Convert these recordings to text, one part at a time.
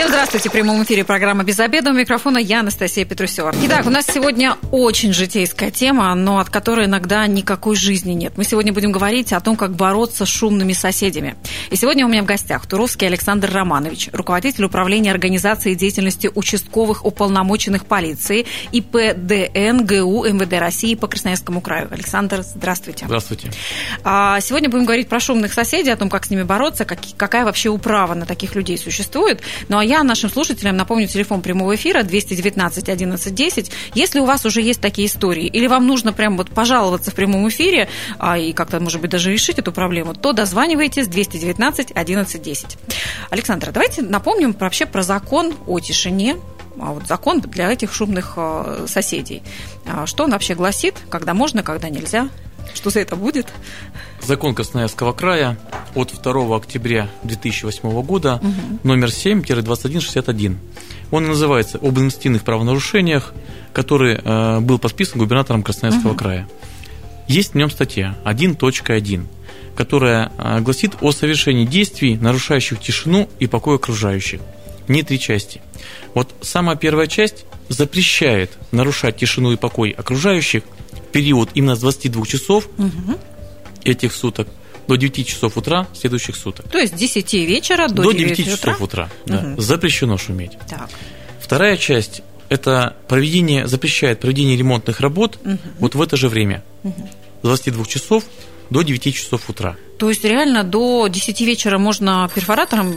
Всем здравствуйте. В прямом эфире программа «Без обеда». У микрофона я, Анастасия Петрусева. Итак, у нас сегодня очень житейская тема, но от которой иногда никакой жизни нет. Мы сегодня будем говорить о том, как бороться с шумными соседями. И сегодня у меня в гостях Туровский Александр Романович, руководитель управления организации деятельности участковых уполномоченных полиции ИПДН ГУ МВД России по Красноярскому краю. Александр, здравствуйте. Здравствуйте. А, сегодня будем говорить про шумных соседей, о том, как с ними бороться, какая вообще управа на таких людей существует. Ну а я нашим слушателям напомню телефон прямого эфира 219 11 10. Если у вас уже есть такие истории, или вам нужно прям вот пожаловаться в прямом эфире а, и как-то, может быть, даже решить эту проблему, то дозванивайтесь 219 11 10. Александр, давайте напомним вообще про закон о тишине, а вот закон для этих шумных а, соседей. А, что он вообще гласит, когда можно, когда нельзя? Что за это будет? Закон Красноярского края от 2 октября 2008 года угу. номер 7-2161. Он называется «Об инвестиционных правонарушениях», который э, был подписан губернатором Красноярского угу. края. Есть в нем статья 1.1, которая э, гласит о совершении действий, нарушающих тишину и покой окружающих. Не три части. Вот самая первая часть запрещает нарушать тишину и покой окружающих период именно с 22 часов угу этих суток до 9 часов утра следующих суток. То есть с 10 вечера до, до 9, 9 часов утра. Да. Угу. Запрещено шуметь. Так. Вторая часть это проведение, запрещает проведение ремонтных работ угу. вот в это же время. Угу. С 22 часов до 9 часов утра. То есть реально до 10 вечера можно перфоратором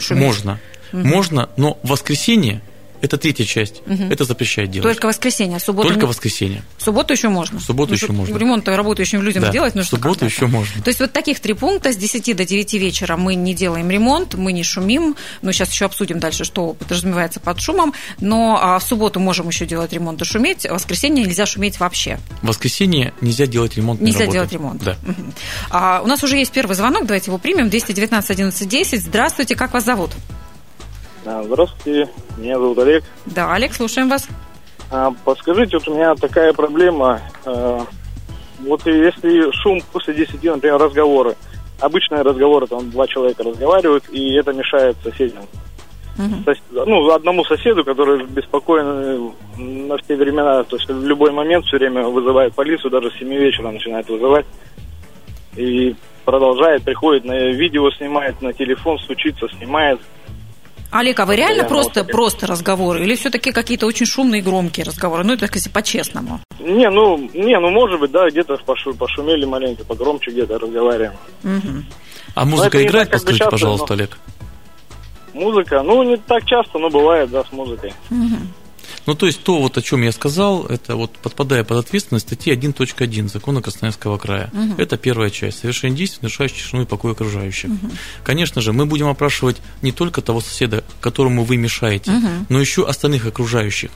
шуметь? Можно. Угу. Можно, но в воскресенье это третья часть. Угу. Это запрещает делать. Только воскресенье, а субботу Только воскресенье. В субботу еще можно. В субботу ну, еще можно. Ремонт работающим людям да. сделать нужно. В субботу еще можно. То есть вот таких три пункта с 10 до 9 вечера мы не делаем ремонт, мы не шумим. Ну, сейчас еще обсудим дальше, что подразумевается под шумом. Но а в субботу можем еще делать ремонт и шуметь. В воскресенье нельзя шуметь вообще. В воскресенье нельзя делать ремонт. Нельзя работы. делать ремонт. Да. Угу. А, у нас уже есть первый звонок, давайте его примем. 219 11 10. Здравствуйте, как вас зовут? Здравствуйте, меня зовут Олег. Да, Олег, слушаем вас. А, подскажите, вот у меня такая проблема. А, вот если шум после 10, например, разговоры, обычные разговоры, там два человека разговаривают, и это мешает соседям. Угу. Сос, ну, одному соседу, который беспокоен на все времена, то есть в любой момент все время вызывает полицию, даже с 7 вечера начинает вызывать. И продолжает, приходит на видео, снимает на телефон, стучится, снимает. Олег, а вы реально просто, просто разговоры? Или все-таки какие-то очень шумные и громкие разговоры? Ну, это, если по-честному. Не, ну, не, ну, может быть, да, где-то пошу, пошумели маленько, погромче где-то разговариваем. Угу. А музыка играет, так, подскажите, часто, пожалуйста, но... Олег? Музыка? Ну, не так часто, но бывает, да, с музыкой. Угу. Ну, то есть то, вот о чем я сказал, это вот подпадая под ответственность статьи 1.1 закона Красноярского края. Угу. Это первая часть. Совершение действий, нарушающих тишину и покой окружающих. Угу. Конечно же, мы будем опрашивать не только того соседа, которому вы мешаете, угу. но еще остальных окружающих.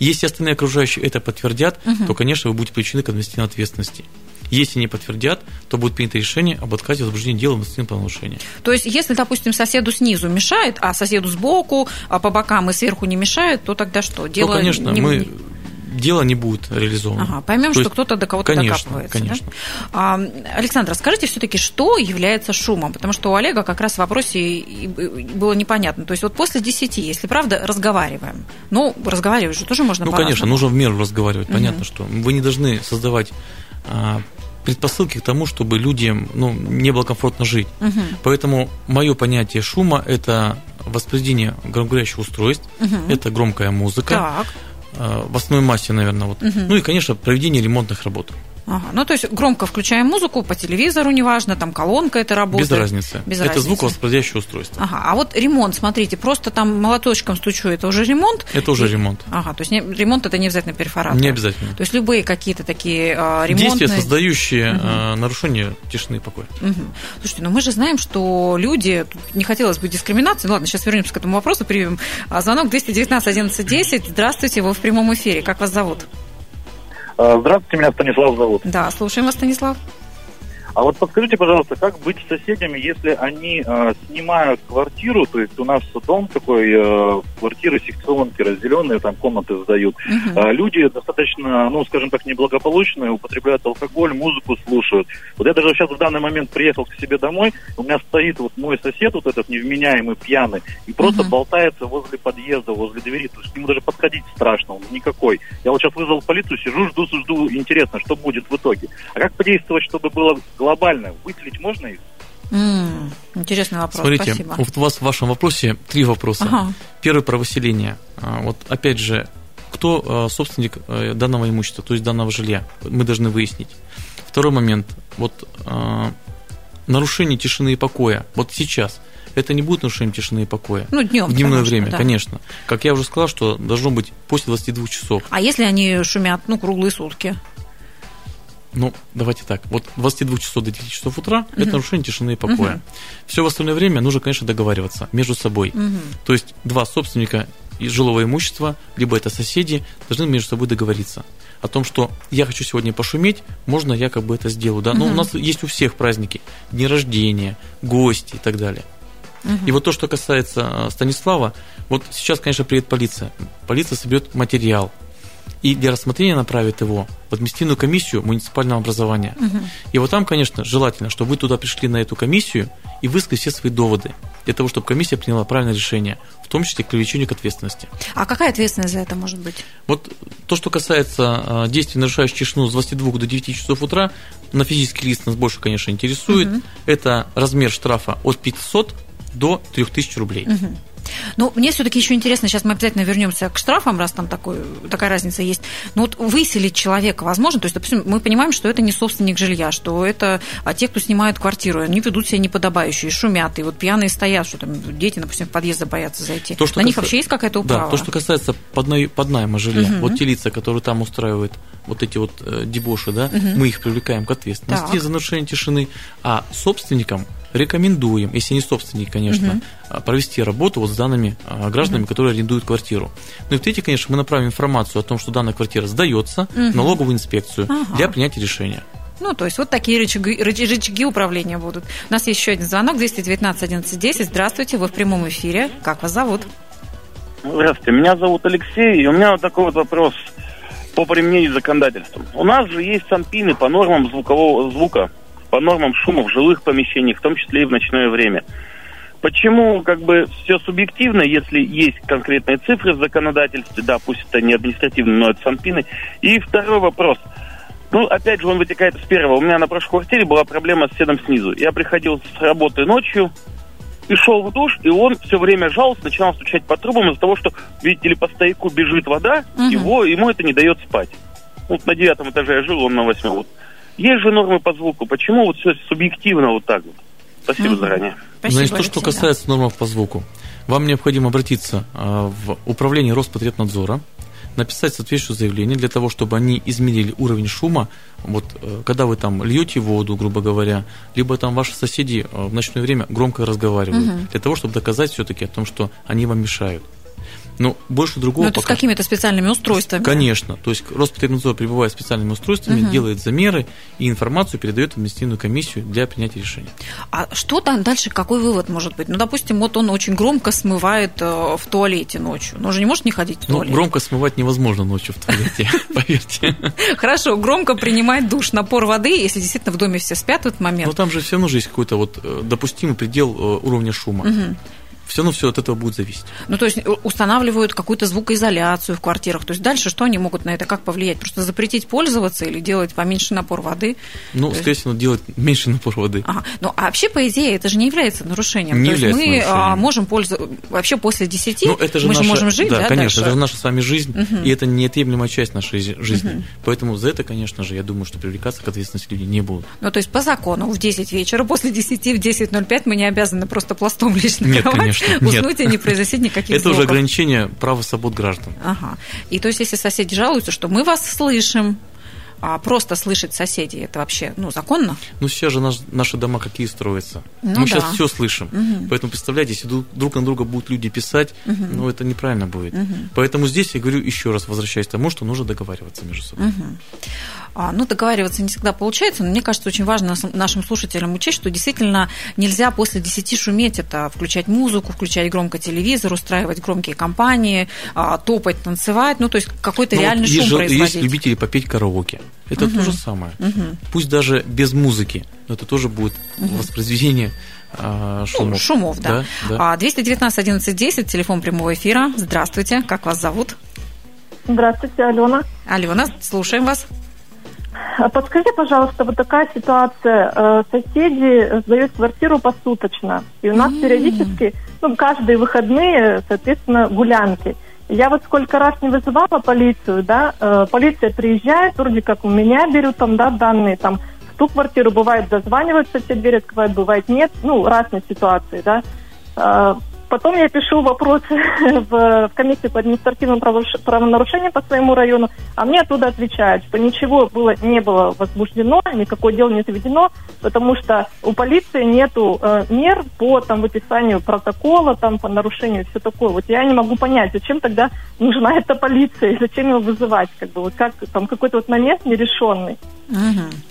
Если остальные окружающие это подтвердят, угу. то, конечно, вы будете привлечены к административной ответственности. Если не подтвердят, то будет принято решение об отказе возбуждения дела в административном правонарушении. То есть, если, допустим, соседу снизу мешает, а соседу сбоку, а по бокам и сверху не мешает, то тогда что? Дело то, конечно, не... мы дело не будет реализовано. Ага, поймем, То что кто-то до кого-то конечно, докапывается. Конечно. Да? А, Александр, скажите все-таки, что является шумом? Потому что у Олега как раз в вопросе было непонятно. То есть вот после 10, если правда, разговариваем. Ну, разговаривать же тоже можно Ну, конечно, нужно в меру разговаривать. Понятно, угу. что вы не должны создавать предпосылки к тому, чтобы людям ну, не было комфортно жить. Угу. Поэтому мое понятие шума – это воспроизведение громкоговорящих устройств, угу. это громкая музыка, так. Э, в основной массе, наверное. Вот. Угу. Ну и, конечно, проведение ремонтных работ. Ага. Ну, то есть громко включаем музыку по телевизору, неважно, там колонка это работает. Без разницы. Без это разницы. устройство. Ага. А вот ремонт, смотрите, просто там молоточком стучу, это уже ремонт? Это уже И... ремонт. Ага, то есть не, ремонт это не обязательно перфоратор? Не обязательно. То есть любые какие-то такие э, ремонтные... Действия, создающие угу. э, нарушение тишины и покоя. Угу. Слушайте, ну мы же знаем, что люди, не хотелось бы дискриминации, ну ладно, сейчас вернемся к этому вопросу, примем а, звонок 219 11 10. Здравствуйте, вы в прямом эфире, как вас зовут? А, здравствуйте, меня Станислав зовут. Да, слушаем вас, Станислав. А вот подскажите, пожалуйста, как быть с соседями, если они э, снимают квартиру, то есть у нас дом такой, э, квартиры, секционки разделенные, там комнаты сдают. Угу. Э, люди достаточно, ну, скажем так, неблагополучные, употребляют алкоголь, музыку слушают. Вот я даже сейчас в данный момент приехал к себе домой, у меня стоит вот мой сосед, вот этот невменяемый, пьяный, и просто угу. болтается возле подъезда, возле двери, то есть к нему даже подходить страшно, он никакой. Я вот сейчас вызвал полицию, сижу, жду, жду, интересно, что будет в итоге. А как подействовать, чтобы было глобально? Выселить можно их? Mm, интересный вопрос. Смотрите, Спасибо. вот у вас в вашем вопросе три вопроса. Ага. Первый про выселение. А, вот опять же, кто а, собственник э, данного имущества, то есть данного жилья, мы должны выяснить. Второй момент. Вот а, нарушение тишины и покоя. Вот сейчас это не будет нарушением тишины и покоя. Ну, днем. В дневное время, да. конечно. Как я уже сказал, что должно быть после 22 часов. А если они шумят, ну, круглые сутки? Ну, давайте так. Вот 22 часов до 9 часов утра угу. это нарушение тишины и покоя. Угу. Все в остальное время нужно, конечно, договариваться между собой. Угу. То есть два собственника жилого имущества, либо это соседи, должны между собой договориться о том, что я хочу сегодня пошуметь, можно я как бы это сделаю. Да? Угу. Но у нас есть у всех праздники, дни рождения, гости и так далее. Угу. И вот то, что касается а, Станислава, вот сейчас, конечно, приедет полиция. Полиция соберет материал, и для рассмотрения направит его в административную комиссию муниципального образования. Угу. И вот там, конечно, желательно, чтобы вы туда пришли на эту комиссию и высказали все свои доводы, для того, чтобы комиссия приняла правильное решение, в том числе к привлечению к ответственности. А какая ответственность за это может быть? Вот то, что касается а, действий, нарушающих тишину с 22 до 9 часов утра, на физический лиц нас больше, конечно, интересует. Угу. Это размер штрафа от 500 до 3000 рублей. Угу. Ну, мне все-таки еще интересно, сейчас мы обязательно вернемся к штрафам, раз там такой, такая разница есть. Но вот выселить человека возможно? То есть, допустим, мы понимаем, что это не собственник жилья, что это а те, кто снимают квартиру, они ведут себя неподобающие, шумят, и вот пьяные стоят, что там дети, допустим, в подъезды боятся зайти. То, что На касается... них вообще есть какая-то управа? Да, то, что касается подна... поднайма жилья, угу. вот те лица, которые там устраивают вот эти вот э, дебоши, да, угу. мы их привлекаем к ответственности так. за нарушение тишины, а собственникам рекомендуем, если не собственник, конечно, угу. провести работу вот с данными а, гражданами, угу. которые арендуют квартиру. Ну и в-третьих, конечно, мы направим информацию о том, что данная квартира сдается угу. налоговую инспекцию ага. для принятия решения. Ну, то есть вот такие рычаги, рычаги управления будут. У нас есть еще один звонок, 219 11 10. Здравствуйте, вы в прямом эфире. Как вас зовут? Здравствуйте, меня зовут Алексей, и у меня вот такой вот вопрос по применению законодательства. У нас же есть санпины по нормам звукового звука по нормам шума в жилых помещениях, в том числе и в ночное время. Почему как бы все субъективно, если есть конкретные цифры в законодательстве, да, пусть это не административно, но это санпины. И второй вопрос. Ну, опять же, он вытекает из первого. У меня на прошлой квартире была проблема с соседом снизу. Я приходил с работы ночью, и шел в душ, и он все время жаловался, начинал стучать по трубам из-за того, что, видите ли, по стояку бежит вода, угу. его, ему это не дает спать. Вот на девятом этаже я жил, он на восьмом. Вот есть же нормы по звуку. Почему вот все субъективно вот так вот? Спасибо mm заранее. Спасибо, Значит, то, что касается да. норм по звуку. Вам необходимо обратиться а, в управление Роспотребнадзора, написать соответствующее заявление для того, чтобы они измерили уровень шума, вот э, когда вы там льете воду, грубо говоря, либо там ваши соседи э, в ночное время громко разговаривают, угу. для того, чтобы доказать все-таки о том, что они вам мешают. Но больше другого Ну, это пока... с какими-то специальными устройствами? Конечно. То есть Роспотребнадзор прибывает специальными устройствами, угу. делает замеры и информацию передает в административную комиссию для принятия решения. А что там дальше, какой вывод может быть? Ну, допустим, вот он очень громко смывает э, в туалете ночью. Но он же не может не ходить в ну, туалет. Ну, громко смывать невозможно ночью в туалете, поверьте. Хорошо, громко принимать душ, напор воды, если действительно в доме все спят в этот момент. Но там же все равно же есть какой-то вот э, допустимый предел э, уровня шума все равно все от этого будет зависеть. Ну, то есть устанавливают какую-то звукоизоляцию в квартирах. То есть дальше что они могут на это как повлиять? Просто запретить пользоваться или делать поменьше напор воды? Ну, скорее всего, делать меньше напор воды. Ага. Ну, а вообще, по идее, это же не является нарушением. Не то является есть мы а, нарушением. можем пользоваться вообще после 10, ну, это же мы наша, же можем жить, да, да конечно, дальше? это же наша с вами жизнь, угу. и это неотъемлемая часть нашей жизни. Угу. Поэтому за это, конечно же, я думаю, что привлекаться к ответственности люди не будут. Ну, то есть по закону в 10 вечера, после 10 в 10.05 мы не обязаны просто пластом лечь на Нет, кровать, конечно, уснуть нет. и не произойти никаких Это уже ограничение права свобод граждан. Ага. И то есть, если соседи жалуются, что мы вас слышим, а просто слышать соседей, это вообще, ну, законно? Ну, сейчас же наш, наши дома какие строятся. Ну, Мы да. сейчас все слышим. Угу. Поэтому, представляете, если друг на друга будут люди писать, угу. ну, это неправильно будет. Угу. Поэтому здесь я говорю еще раз, возвращаясь к тому, что нужно договариваться между собой. Угу. А, ну, договариваться не всегда получается, но мне кажется, очень важно нашим слушателям учесть, что действительно нельзя после 10 шуметь, это включать музыку, включать громко телевизор, устраивать громкие компании, а, топать, танцевать, ну, то есть какой-то ну, реальный вот шум есть, производить. Есть любители попеть караоке. Это угу. то же самое. Угу. Пусть даже без музыки, но это тоже будет угу. воспроизведение а, шумов. Ну, шумов, да. да, да. 219 11 10, телефон прямого эфира. Здравствуйте, как вас зовут? Здравствуйте, Алена. Алена, слушаем вас. А подскажи, пожалуйста, вот такая ситуация. Э, соседи сдают квартиру посуточно. И у нас mm-hmm. периодически, ну, каждые выходные, соответственно, гулянки. Я вот сколько раз не вызывала полицию, да, э, полиция приезжает, вроде как у меня берут там, да, данные, там, в ту квартиру бывает дозваниваются, все двери открывают, бывает нет, ну, разные ситуации, да. Э, Потом я пишу вопросы в, в комиссию по административным правонарушениям по своему району, а мне оттуда отвечают, что ничего было, не было возбуждено, никакое дело не заведено, потому что у полиции нету э, мер по там, выписанию протокола, там, по нарушению все такое. Вот я не могу понять, зачем тогда нужна эта полиция, зачем его вызывать, как бы, вот как там какой-то вот момент нерешенный. Угу.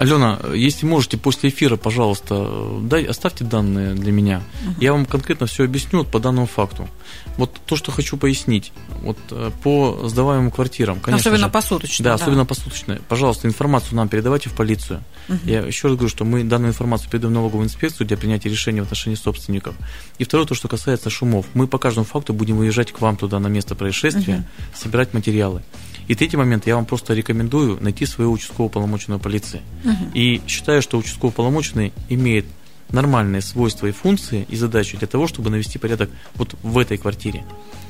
Алена, если можете после эфира, пожалуйста, дай, оставьте данные для меня. Угу. Я вам конкретно все объясню вот, по данному факту. Вот то, что хочу пояснить. Вот э, по сдаваемым квартирам, конечно Особенно же, посуточно. Да, да, особенно посуточно. Пожалуйста, информацию нам передавайте в полицию. Угу. Я еще раз говорю, что мы данную информацию передаем в налоговую инспекцию для принятия решения в отношении собственников. И второе, то, что касается шумов. Мы по каждому факту будем выезжать к вам туда на место происшествия, угу. собирать материалы. И третий момент, я вам просто рекомендую найти своего участкового полномоченного полиции. Угу. И считаю, что участковый полномоченный имеет нормальные свойства и функции и задачи для того, чтобы навести порядок вот в этой квартире.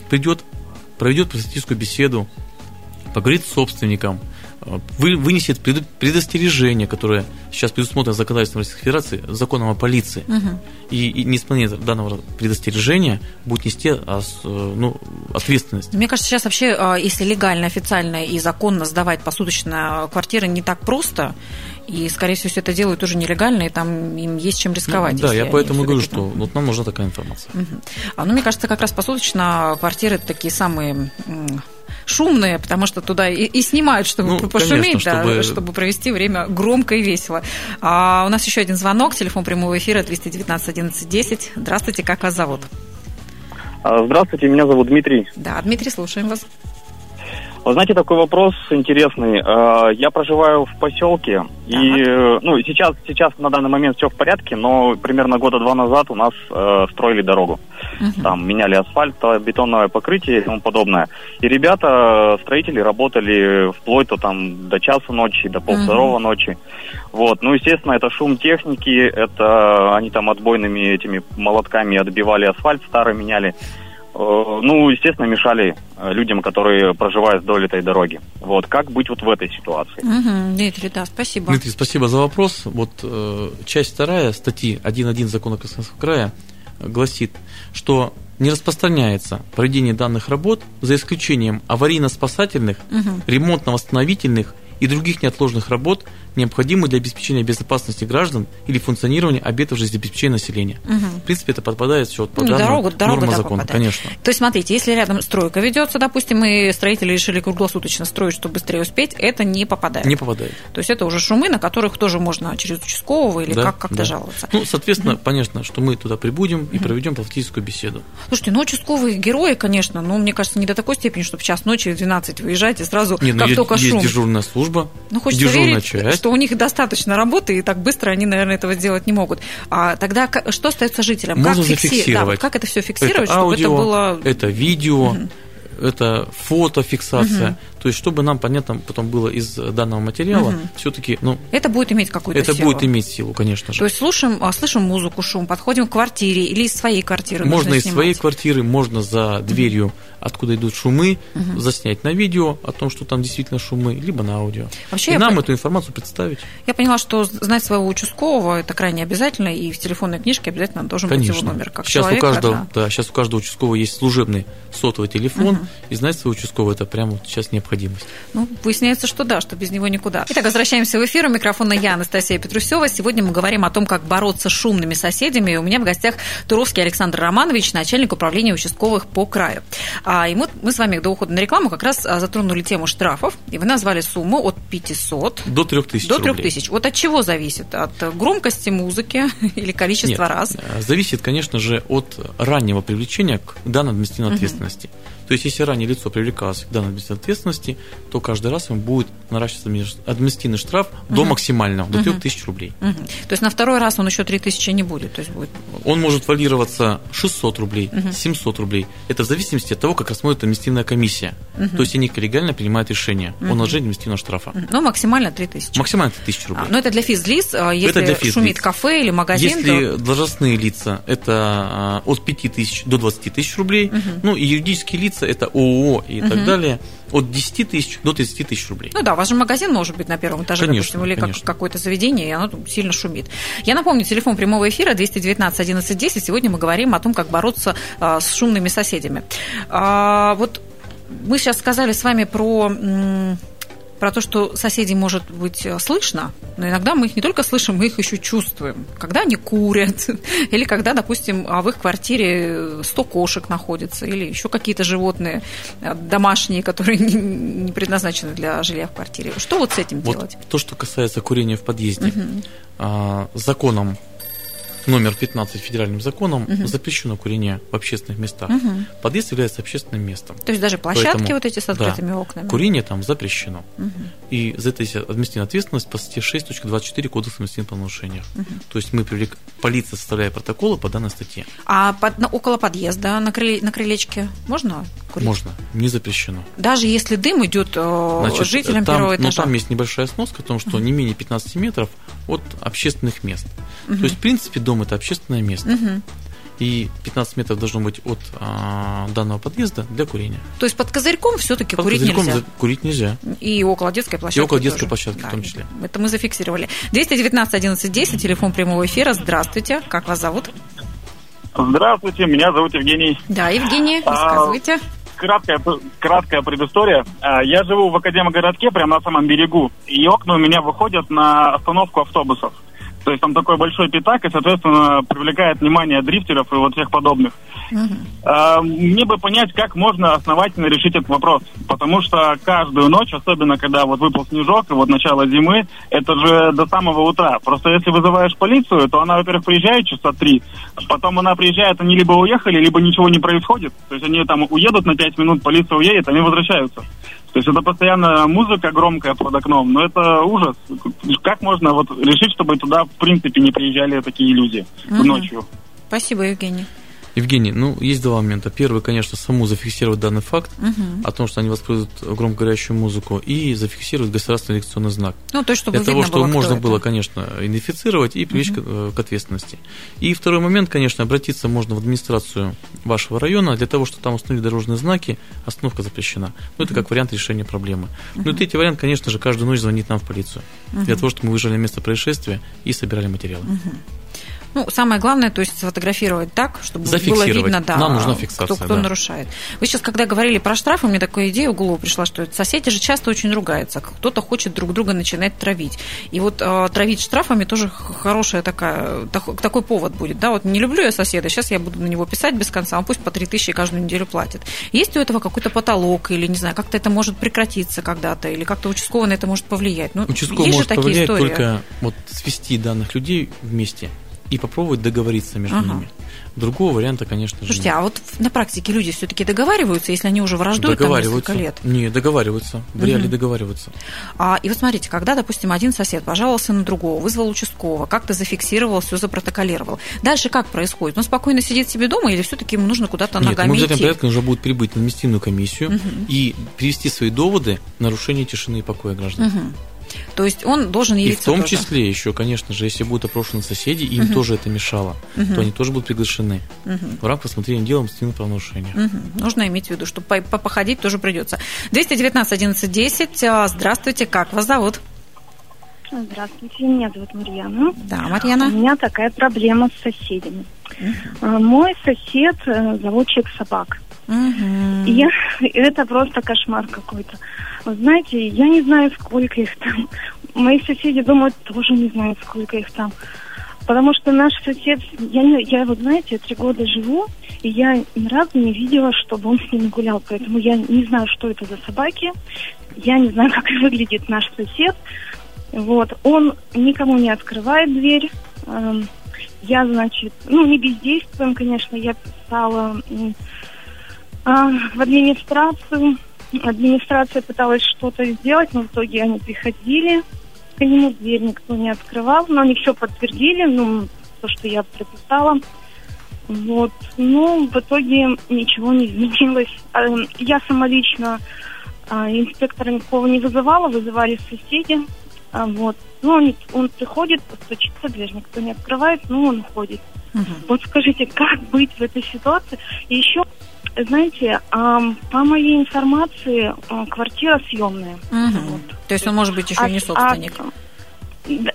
Придет, проведет просветительскую беседу, поговорит с собственником, вынесет предостережение, которое сейчас предусмотрено законодательством Российской Федерации, законом о полиции, угу. и, и неисполнение данного предостережения будет нести а, ну, ответственность. Мне кажется, сейчас вообще, а, если легально, официально и законно сдавать посуточно квартиры не так просто, и, скорее всего, все это делают уже нелегально, и там им есть чем рисковать. Ну, да, я поэтому говорю, что вот нам нужна такая информация. Угу. А, ну, мне кажется, как раз посуточно квартиры такие самые шумные, потому что туда и, и снимают, чтобы ну, пошуметь, конечно, чтобы... Да, чтобы провести время громко и весело. А, у нас еще один звонок, телефон прямого эфира 219 11 10. Здравствуйте, как вас зовут? А, здравствуйте, меня зовут Дмитрий. Да, Дмитрий, слушаем вас. Вы знаете, такой вопрос интересный. А, я проживаю в поселке, и ну, сейчас, сейчас на данный момент все в порядке, но примерно года два назад у нас э, строили дорогу. Uh-huh. Там меняли асфальт, бетонное покрытие и тому подобное. И ребята, строители, работали вплоть до, там, до часа ночи, до полвторого uh-huh. ночи. Вот. Ну, естественно, это шум техники, это они там отбойными этими молотками отбивали асфальт старый, меняли. Э, ну, естественно, мешали э, людям, которые проживают вдоль этой дороги. Вот, как быть вот в этой ситуации? Угу, Дмитрий, да, спасибо. Дмитрий, спасибо за вопрос. Вот э, часть вторая статьи 1.1 закона Красноярского края гласит, что не распространяется проведение данных работ за исключением аварийно-спасательных, угу. ремонтно-восстановительных и других неотложных работ, необходимых для обеспечения безопасности граждан или функционирования объектов жизнеобеспечения населения. Угу. В принципе, это подпадает все под ну, дорогу, дорога, да, закона, попадает. конечно. То есть, смотрите, если рядом стройка ведется, допустим, и строители решили круглосуточно строить, чтобы быстрее успеть, это не попадает. Не попадает. То есть это уже шумы, на которых тоже можно через участкового или да, как, как-то да. жаловаться. Ну, соответственно, угу. понятно, что мы туда прибудем и проведем профилактическую беседу. Слушайте, ну, участковые герои, конечно, но мне кажется, не до такой степени, чтобы в час ночи в 12 выезжать и сразу, не, ну, как только есть шум. дежурная служба, ну, хочется дежурная верить, часть. Что у них достаточно работы, и так быстро они, наверное, этого сделать не могут. А тогда что остается жителям? Можно как зафиксировать. Да, как это все фиксировать, это чтобы аудио, это было... Это видео, угу. это фотофиксация. Угу. То есть, чтобы нам понятно потом было из данного материала, угу. все-таки, ну, это будет иметь какую-то это силу. Это будет иметь силу, конечно же. То есть слушаем, а, слышим музыку, шум, подходим к квартире или из своей квартиры. Можно из своей квартиры, можно за дверью, откуда идут шумы, угу. заснять на видео о том, что там действительно шумы, либо на аудио. Вообще, и нам по... эту информацию представить. Я поняла, что знать своего участкового это крайне обязательно, и в телефонной книжке обязательно должен конечно. быть его номер. Как сейчас человека, у каждого, да. да, сейчас у каждого участкового есть служебный сотовый телефон, угу. и знать своего участкового это прямо сейчас необходимо необходимость. Ну, выясняется, что да, что без него никуда. Итак, возвращаемся в эфир. У микрофона я, Анастасия Петрусева. Сегодня мы говорим о том, как бороться с шумными соседями. И у меня в гостях Туровский Александр Романович, начальник управления участковых по краю. А, и мы, мы с вами до ухода на рекламу как раз а, затронули тему штрафов. И вы назвали сумму от 500 до 3000 До 3000. Вот от чего зависит? От громкости музыки или количества Нет, раз? Э, зависит, конечно же, от раннего привлечения к данной административной ответственности. Угу. То есть, если ранее лицо привлекалось к данной административной ответственности, то каждый раз ему будет наращиваться административный штраф угу. до максимального, до 3000 рублей. Угу. То есть, на второй раз он еще 3000 не будет? То есть будет... Он может варьироваться 600 рублей, угу. 700 рублей. Это в зависимости от того, как рассмотрит административная комиссия. Угу. То есть, они коллегиально принимают решение угу. о наложении административного штрафа. Ну, максимально 3000. Максимально 3000 рублей. А, но это для физлиц, а, если это для физлиц. шумит кафе или магазин. Если то... должностные лица, это а, от 5000 до 20 тысяч рублей. Угу. Ну, и юридические лица, это ООО, и угу. так далее, от 10 тысяч до 30 тысяч рублей. Ну да, у вас же магазин может быть на первом этаже, конечно, допустим, или конечно. как, какое-то заведение, и оно сильно шумит. Я напомню, телефон прямого эфира 219 11 10. Сегодня мы говорим о том, как бороться а, с шумными соседями. А, вот мы сейчас сказали с вами про про то, что соседей может быть э, слышно, но иногда мы их не только слышим, мы их еще чувствуем. Когда они курят, или когда, допустим, а в их квартире 100 кошек находится, или еще какие-то животные э, домашние, которые не предназначены для жилья в квартире. Что вот с этим вот делать? То, что касается курения в подъезде, угу. законом номер 15 федеральным законом угу. запрещено курение в общественных местах. Угу. Подъезд является общественным местом. То есть даже площадки Поэтому, вот эти с открытыми да, окнами? Курение там запрещено. Угу. И за это есть административная ответственность по статье 6.24 Кодекса административных правонарушений. Угу. То есть мы привлек... полиция составляет протоколы по данной статье. А под, на, около подъезда, на, крыле, на крылечке можно курить? Можно, не запрещено. Даже если дым идет э, Значит, жителям там, первого этажа? Но там есть небольшая сноска о том, что угу. не менее 15 метров от общественных мест. Угу. То есть, в принципе, дом это общественное место. Угу. И 15 метров должно быть от а, данного подъезда для курения. То есть под козырьком все-таки курить козырьком нельзя? курить нельзя. И около детской площадки И около детской тоже. площадки да, в том числе. Это мы зафиксировали. 219 11 10, телефон прямого эфира. Здравствуйте. Как вас зовут? Здравствуйте, меня зовут Евгений. Да, Евгений, а, рассказывайте. А, краткая, краткая предыстория. А, я живу в Академогородке, прямо на самом берегу, и окна у меня выходят на остановку автобусов. То есть там такой большой пятак, и, соответственно, привлекает внимание дрифтеров и вот всех подобных. Uh-huh. Мне бы понять, как можно основательно решить этот вопрос. Потому что каждую ночь, особенно когда вот выпал снежок и вот начало зимы, это же до самого утра. Просто если вызываешь полицию, то она, во-первых, приезжает часа три, потом она приезжает, они либо уехали, либо ничего не происходит. То есть они там уедут на пять минут, полиция уедет, они возвращаются. То есть это постоянно музыка громкая под окном, но это ужас. Как можно вот решить, чтобы туда в принципе не приезжали такие люди угу. ночью? Спасибо, Евгений. Евгений, ну, есть два момента. Первый, конечно, саму зафиксировать данный факт угу. о том, что они воспроизводят громкоговорящую музыку, и зафиксировать государственный электронный знак. Ну, то есть, чтобы Для того, чтобы было, можно это. было, конечно, идентифицировать и привлечь угу. к, ответственности. И второй момент, конечно, обратиться можно в администрацию вашего района для того, чтобы там установили дорожные знаки, остановка запрещена. Ну, это как вариант решения проблемы. Угу. Ну, и третий вариант, конечно же, каждую ночь звонить нам в полицию. Угу. Для того, чтобы мы выезжали на место происшествия и собирали материалы. Угу. Ну, самое главное, то есть сфотографировать так, чтобы было видно, да, Нам нужна фиксация, кто, кто да. нарушает. Вы сейчас, когда говорили про штрафы, мне такая идея в голову пришла, что соседи же часто очень ругаются, кто-то хочет друг друга начинать травить. И вот э, травить штрафами тоже хорошая такая, так, такой повод будет. Да? Вот не люблю я соседа, сейчас я буду на него писать без конца, он пусть по 3000 каждую неделю платит. Есть у этого какой-то потолок, или, не знаю, как-то это может прекратиться когда-то, или как-то участково на это может повлиять? Ну, Участково есть может же такие повлиять истории. только вот свести данных людей вместе и попробовать договориться между ага. ними. Другого варианта, конечно же, Слушайте, нет. а вот на практике люди все-таки договариваются, если они уже враждуют там несколько лет? Не, договариваются, в реале угу. договариваются. А, и вот смотрите, когда, допустим, один сосед пожаловался на другого, вызвал участкового, как-то зафиксировал, все запротоколировал. Дальше как происходит? Он спокойно сидит себе дома или все-таки ему нужно куда-то Нет, ногами ему идти? Нет, порядке нужно будет прибыть на административную комиссию угу. и привести свои доводы нарушения тишины и покоя граждан. Угу. То есть он должен явиться И в том тоже. числе еще, конечно же, если будут опрошены соседи, им угу. тоже это мешало, угу. то они тоже будут приглашены угу. в рамках рассмотрения дела административного правонарушения. Угу. Нужно иметь в виду, что походить тоже придется. 219 11 10. Здравствуйте, как вас зовут? Здравствуйте, меня зовут Марьяна. Да, Марьяна. У меня такая проблема с соседями. Uh-huh. Мой сосед заводчик собак. Угу. Я, это просто кошмар какой-то. Знаете, я не знаю, сколько их там. Мои соседи думают, тоже не знают, сколько их там. Потому что наш сосед, я, не, я вот знаете, три года живу, и я ни разу не видела, чтобы он с ними гулял. Поэтому я не знаю, что это за собаки. Я не знаю, как выглядит наш сосед. Вот. Он никому не открывает дверь. Эм, я, значит, ну, не бездействуем, конечно, я писала а, в администрацию. Администрация пыталась что-то сделать, но в итоге они приходили к нему, дверь никто не открывал, но они все подтвердили, ну, то, что я прописала. Вот. Ну, в итоге ничего не изменилось. А, я сама лично а, инспектора никого не вызывала, вызывали соседи. А, вот. Ну, он, он приходит, постучится, дверь никто не открывает, ну, он уходит. Угу. Вот скажите, как быть в этой ситуации? И еще, знаете, по моей информации, квартира съемная. Угу. Вот. То есть он может быть еще а, не собственник? А,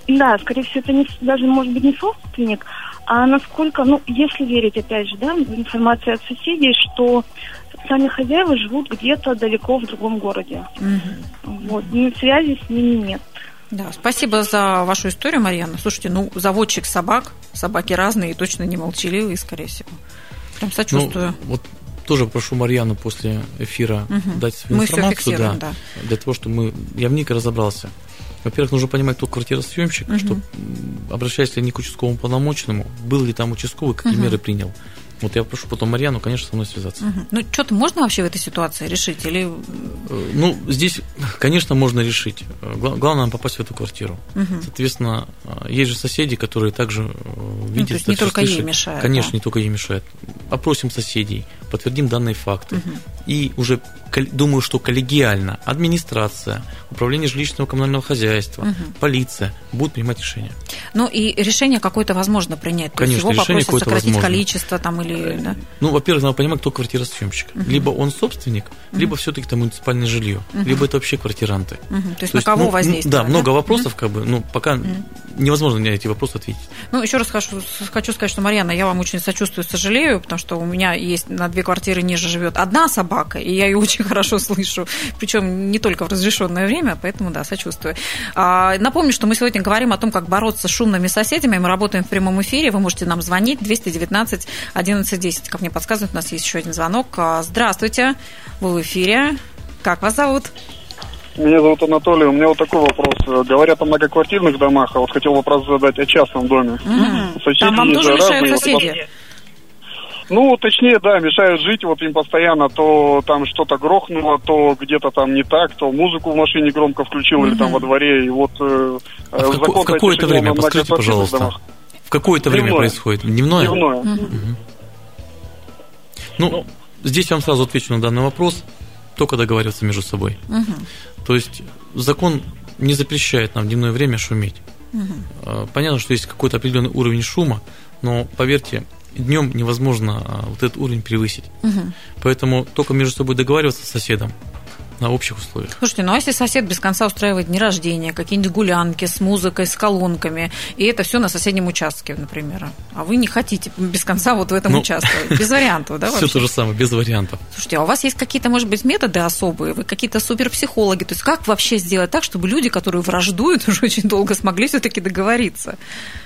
да, скорее всего, это не, даже может быть не собственник, а насколько, ну, если верить, опять же, да, информации от соседей, что сами хозяева живут где-то далеко в другом городе. Угу. Вот, и связи с ними нет. Да, спасибо за вашу историю, Марьяна. Слушайте, ну, заводчик собак, собаки разные и точно не молчаливые, скорее всего. Прям сочувствую. Ну, вот тоже прошу Марьяну после эфира угу. дать свою мы информацию, да, да, для того, чтобы мы, я в ней разобрался. Во-первых, нужно понимать, кто квартиросъемщик, угу. что обращаясь ли не к участковому полномоченному, был ли там участковый, какие угу. меры принял. Вот я прошу потом Марьяну, конечно, со мной связаться. Угу. Ну, что-то можно вообще в этой ситуации решить? Или... Э, ну, здесь, конечно, можно решить. Главное нам попасть в эту квартиру. Угу. Соответственно, э, есть же соседи, которые также видят... Э, ну, то есть не только слышат. ей мешают. Конечно, да? не только ей мешает. Опросим соседей, подтвердим данные факты. Угу. И уже думаю, что коллегиально администрация, управление жилищного коммунального хозяйства, угу. полиция будут принимать решения. Ну и решение какое-то возможно принять. То Конечно, есть его решение попросят сократить возможно. количество там или. Да? Ну, во-первых, надо понимать, кто квартиросъемщик. Угу. Либо он собственник, угу. либо все-таки там муниципальное жилье, угу. либо это вообще квартиранты. Угу. То есть То на кого ну, воздействие? Да, да, много вопросов, угу. как бы, ну, пока угу. невозможно на эти вопросы ответить. Ну, еще раз хочу, хочу сказать, что, Марьяна, я вам очень сочувствую, сожалею, потому что у меня есть на две квартиры ниже живет одна собака, и я ее очень хорошо слышу причем не только в разрешенное время, поэтому, да, сочувствую. А, напомню, что мы сегодня говорим о том, как бороться с шумными соседями. Мы работаем в прямом эфире. Вы можете нам звонить 219 1110. Как мне подсказывают, у нас есть еще один звонок. А, здравствуйте, вы в эфире. Как вас зовут? Меня зовут Анатолий. У меня вот такой вопрос. Говорят о многоквартирных домах, а вот хотел вопрос задать о частном доме. Mm-hmm. Соседи Там вам тоже мешают соседи? Вот, ну, точнее, да, мешают жить, вот им постоянно то там что-то грохнуло, то где-то там не так, то музыку в машине громко включил угу. или там во дворе, и вот... Э, а в, како- в какое-то время, подскажите, пожалуйста, домах. в какое-то время происходит? Дневное? Дневное. Угу. Ну, ну, здесь я вам сразу отвечу на данный вопрос, только договариваться между собой. Угу. То есть закон не запрещает нам в дневное время шуметь. Угу. Понятно, что есть какой-то определенный уровень шума, но поверьте, днем невозможно а, вот этот уровень превысить. Угу. Поэтому только между собой договариваться с соседом, на общих условиях. Слушайте, ну а если сосед без конца устраивает дни рождения, какие-нибудь гулянки с музыкой, с колонками, и это все на соседнем участке, например, а вы не хотите без конца вот в этом ну, участвовать, без вариантов, да? Все то же самое, без вариантов. Слушайте, а у вас есть какие-то, может быть, методы особые, вы какие-то суперпсихологи, то есть как вообще сделать так, чтобы люди, которые враждуют уже очень долго, смогли все-таки договориться?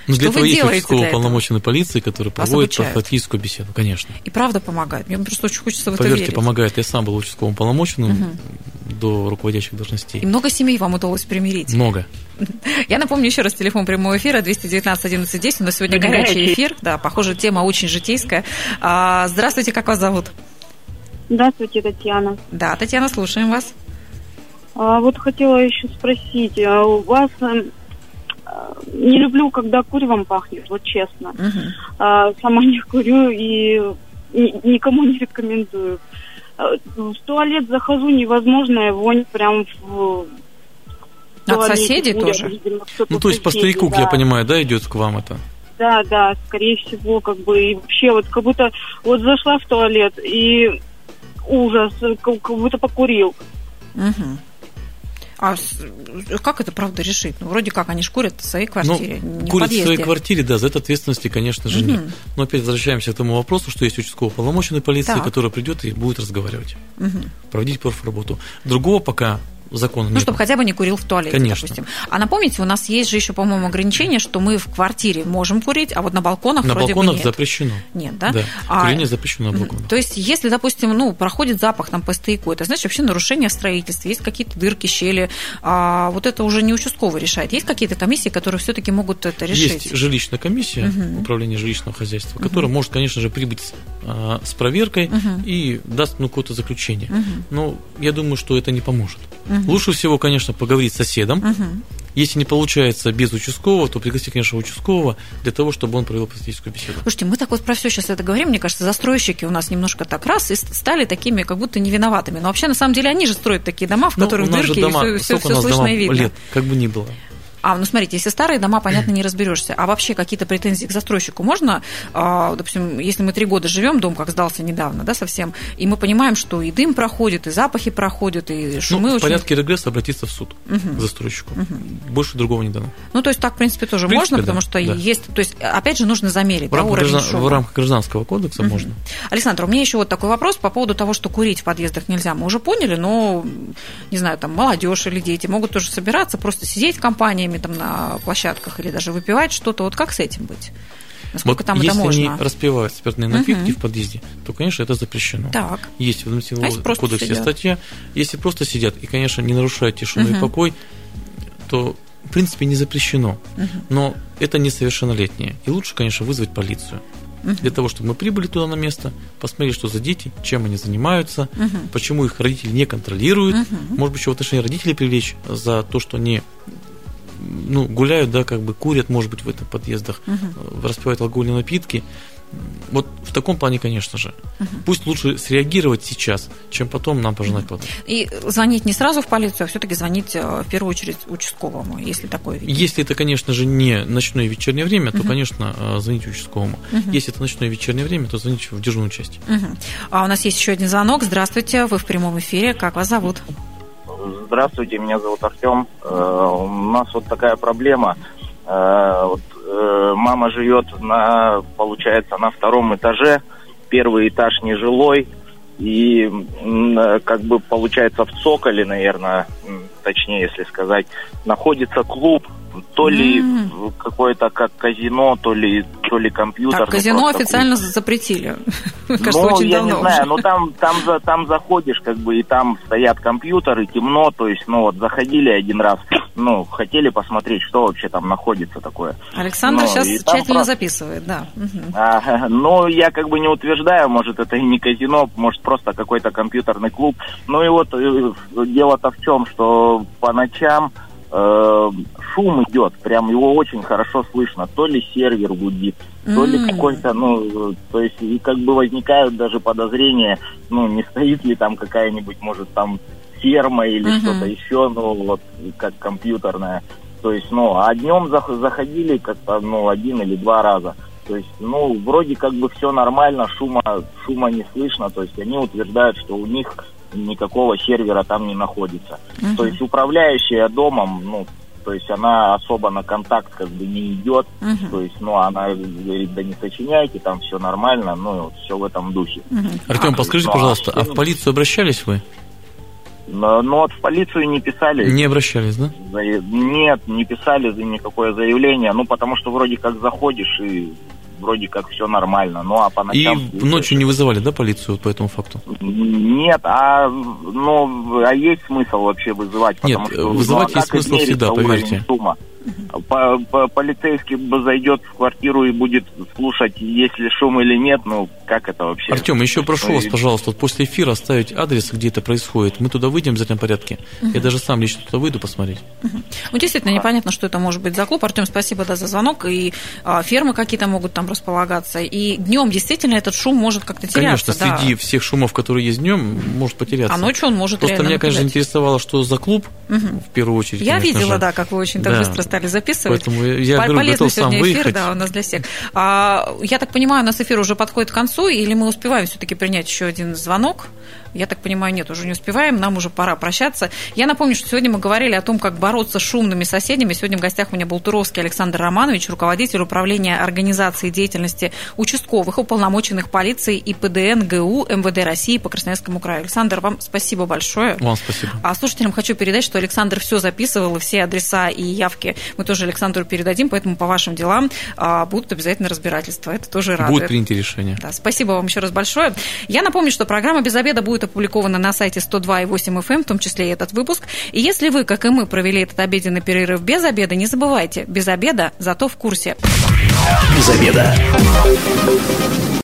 Ну, для этого есть участковый полиции, который проводит профилактическую беседу, конечно. И правда помогает. Мне просто очень хочется в это Поверьте, верить. помогает. Я сам был участковым полномоченным, угу до руководящих должностей. И много семей вам удалось примирить? Много. Я напомню еще раз телефон прямого эфира 219 11 10. У нас сегодня горячий эфир. Да, похоже, тема очень житейская. А, здравствуйте, как вас зовут? Здравствуйте, Татьяна. Да, Татьяна, слушаем вас. А, вот хотела еще спросить, а у вас э, не люблю, когда куревом пахнет, вот честно. Угу. А, сама не курю и никому не рекомендую. Э, в туалет захожу, невозможная вонь прям в от соседей тоже? Видимо, ну, то есть по стояку, да. я понимаю, да, идет к вам это? Да, да, скорее всего, как бы, и вообще, вот как будто, вот зашла в туалет, и ужас, как, как будто покурил. Угу. А как это, правда, решить? Ну, вроде как, они ж курят в своей квартире, ну, не курят в в своей квартире, да, за это ответственности, конечно же, нет. Но опять возвращаемся к тому вопросу, что есть участковый полномоченный полиции, Так. который придет и будет разговаривать, Мгм. проводить профработу. Другого пока закона Ну, нет. чтобы хотя бы не курил в туалете, Конечно. допустим. А напомните, у нас есть же еще, по-моему, ограничение, что мы в квартире можем курить, а вот на балконах На вроде балконах бы нет. запрещено. Нет, да? Да, А, курение запрещено на балконах. То есть, если, допустим, ну, проходит запах там по стояку, это значит вообще нарушение в строительстве, есть какие-то дырки, щели, а вот это уже не участковый решает. Есть какие-то комиссии, которые все-таки могут это решить? Есть жилищная комиссия Мгм. управления жилищного хозяйства, которая может, конечно же, прибыть с, а, с проверкой Мгм. и даст ну, какое-то заключение. Мгм. Но я думаю, что это не поможет. Лучше всего, конечно, поговорить с соседом. Мгм. Если не получается без участкового, то пригласить, конечно, участкового для того, чтобы он провел практическую беседу. Слушайте, мы так вот про все сейчас это говорим, мне кажется, застройщики у нас немножко так раз и стали такими как будто невиноватыми. Но вообще, на самом деле, они же строят такие дома, в Ну, которых у нас же дырки, дома- и все, у нас слышно и видно. лет, как бы ни было. А, ну смотрите, если старые дома, понятно, не разберешься. А вообще какие-то претензии к застройщику можно? А, допустим, если мы три года живем, дом как сдался недавно, да, совсем, и мы понимаем, что и дым проходит, и запахи проходят, и шумы ну, в очень... порядке регресса обратиться в суд Мгм. к застройщику. Больше другого не дано. Ну, то есть так, в принципе, тоже В принципе, можно, да, потому что да. есть... То есть, опять же, нужно замерить В да, уровень граждан- шума. в рамках гражданского кодекса можно. Александр, у меня еще вот такой вопрос по поводу того, что курить в подъездах нельзя. Мы уже поняли, но, не знаю, там молодежь или дети могут тоже собираться, просто сидеть компаниями там на площадках или даже выпивать что-то. Вот как с этим быть? Насколько Вот там если это можно? они распивают спиртные напитки Мгм. в подъезде, то, конечно, это запрещено. Так. Есть в административном А если кодексе сидят? статья. Если просто сидят и, конечно, не нарушают тишину и Мгм. покой, то, в принципе, не запрещено. Но это несовершеннолетние. И лучше, конечно, вызвать полицию. Для того, чтобы мы прибыли туда на место, посмотрели, что за дети, чем они занимаются, почему их родители не контролируют. Может быть, еще в отношении родителей привлечь за то, что они ну, гуляют, да, как бы курят, может быть, в этих подъездах, Мгм. э, распивают алкогольные напитки. Вот в таком плане, конечно же. Пусть лучше среагировать сейчас, чем потом нам пожинать плоды. И звонить не сразу в полицию, а все-таки звонить э, в первую очередь участковому, если такое видно. Если это, конечно же, не ночное и вечернее время, то, Мгм. конечно, э, звоните участковому. Мгм. Если это ночное и вечернее время, то звоните в дежурную часть. Мгм. А у нас есть еще один звонок. Здравствуйте, вы в прямом эфире. Как вас зовут? Здравствуйте, меня зовут Артем. Э, У нас вот такая проблема. Э, вот, э, Мама живет на, получается, на втором этаже. Первый этаж нежилой. И как бы получается в цоколе, наверное, точнее, если сказать, находится клуб. То ли М. какое-то как казино, то ли, то ли компьютер. Так, ну, казино официально запретили. Кажется, ну, очень я давно не знаю, уже. ну там, там, там заходишь, как бы, и там стоят компьютеры, темно, то есть, ну вот, заходили один раз, ну, хотели посмотреть, что вообще там находится такое. Александр Ну, сейчас тщательно просто- записывает, да. Мгм. А, ну, я как бы не утверждаю, может, это и не казино, может, просто какой-то компьютерный клуб. Ну и вот э, дело-то в чем, что по ночам э, шум идет, прям его очень хорошо слышно. То ли сервер гудит, то ли какой-то, ну, то есть, и как бы возникают даже подозрения, ну, не стоит ли там какая-нибудь, может, там ферма или Мгм. что-то еще, ну, вот, как компьютерная. То есть, ну, а днем зах- заходили как-то, ну, один или два раза. То есть, ну, вроде как бы все нормально, шума, шума не слышно. То есть, они утверждают, что у них никакого сервера там не находится. Мгм. То есть, управляющая домом, ну, то есть, она особо на контакт как бы не идет. Мгм. То есть, ну, она говорит, да не сочиняйте, там все нормально, ну, вот все в этом духе. Артем, подскажите, ну, а пожалуйста, а в полицию обращались вы? Но, но вот в полицию не писали. Не обращались, да? За- Нет, не писали за никакое заявление, ну, потому что вроде как заходишь и вроде как все нормально. Ну, а по И ночам... ночью не вызывали, да, полицию по этому факту? Нет, а, ну, а есть смысл вообще вызывать? Нет, Потому что, вызывать ну, а есть смысл всегда, поверьте. шума? По- по- полицейский зайдет в квартиру и будет слушать, есть ли шум или нет, ну, как это вообще? Артем, еще прошу Ну, вас, пожалуйста, вот после эфира оставить адрес, где это происходит. Мы туда выйдем в обязательном порядке. Я Мгм. даже сам лично туда выйду посмотреть. Ну, действительно, непонятно, что это может быть за клуб. Артем, спасибо да, за звонок. И а, фермы какие-то могут там располагаться. И днем действительно этот шум может как-то теряться. Конечно, да. среди всех шумов, которые есть днем, может потеряться. А ночью он может Просто меня, конечно, интересовало, что за клуб, Мгм. в первую очередь. Я конечно видела, же. да, как вы очень так Да. быстро стали записывать. Поэтому я, По- говорю, Полезный готов сам сегодня эфир, выехать. да, у нас для всех. А, я так понимаю, у нас эфир уже подходит к концу, или мы успеваем все-таки принять еще один звонок? Я так понимаю, нет, уже не успеваем, нам уже пора прощаться. Я напомню, что сегодня мы говорили о том, как бороться с шумными соседями. Сегодня в гостях у меня был Туровский Александр Романович, руководитель управления организации деятельности участковых, уполномоченных полиции и ПДН ГУ МВД России по Красноярскому краю. Александр, вам спасибо большое. Вам спасибо. А слушателям хочу передать, что Александр все записывал, и все адреса и явки мы тоже Александру передадим, поэтому по вашим делам а, будут обязательно разбирательства. Это тоже радует. Будет принято решение. Да, спасибо вам еще раз большое. Я напомню, что программа «Без обеда» будет опубликована на сайте 102.8 FM, эм, в том числе и этот выпуск. И если вы, как и мы, провели этот обеденный перерыв без обеда, не забывайте, без обеда, зато в курсе. Без обеда.